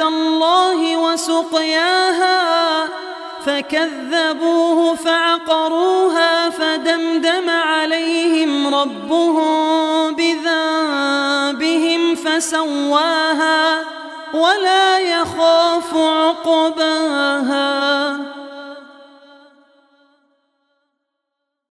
الله وسقياها فكذبوه فعقروها فدمدم عليهم ربهم بذنبهم فسواها ولا يخاف عقباها.